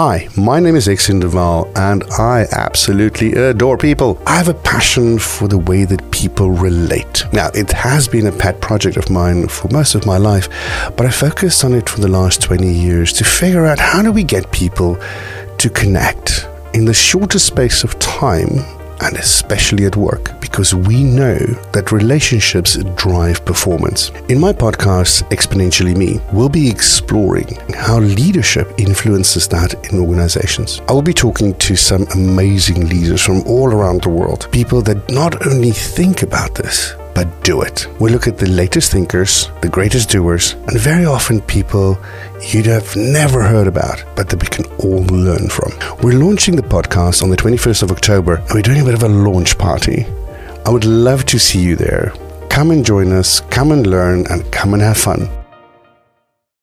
Hi, my name is Exin Duval, and I absolutely adore people. I have a passion for the way that people relate. Now, it has been a pet project of mine for most of my life, but I focused on it for the last 20 years to figure out how do we get people to connect in the shortest space of time and especially at work, because we know that relationships drive performance. In my podcast, Exponentially Me, we'll be exploring how leadership influences that in organizations. I will be talking to some amazing leaders from all around the world, people that not only think about this, but do it. We look at the latest thinkers, the greatest doers, and very often people you'd have never heard about, but that we can all learn from. We're launching the podcast on the 21st of October, and we're doing a bit of a launch party. I would love to see you there. Come and join us, come and learn, and come and have fun.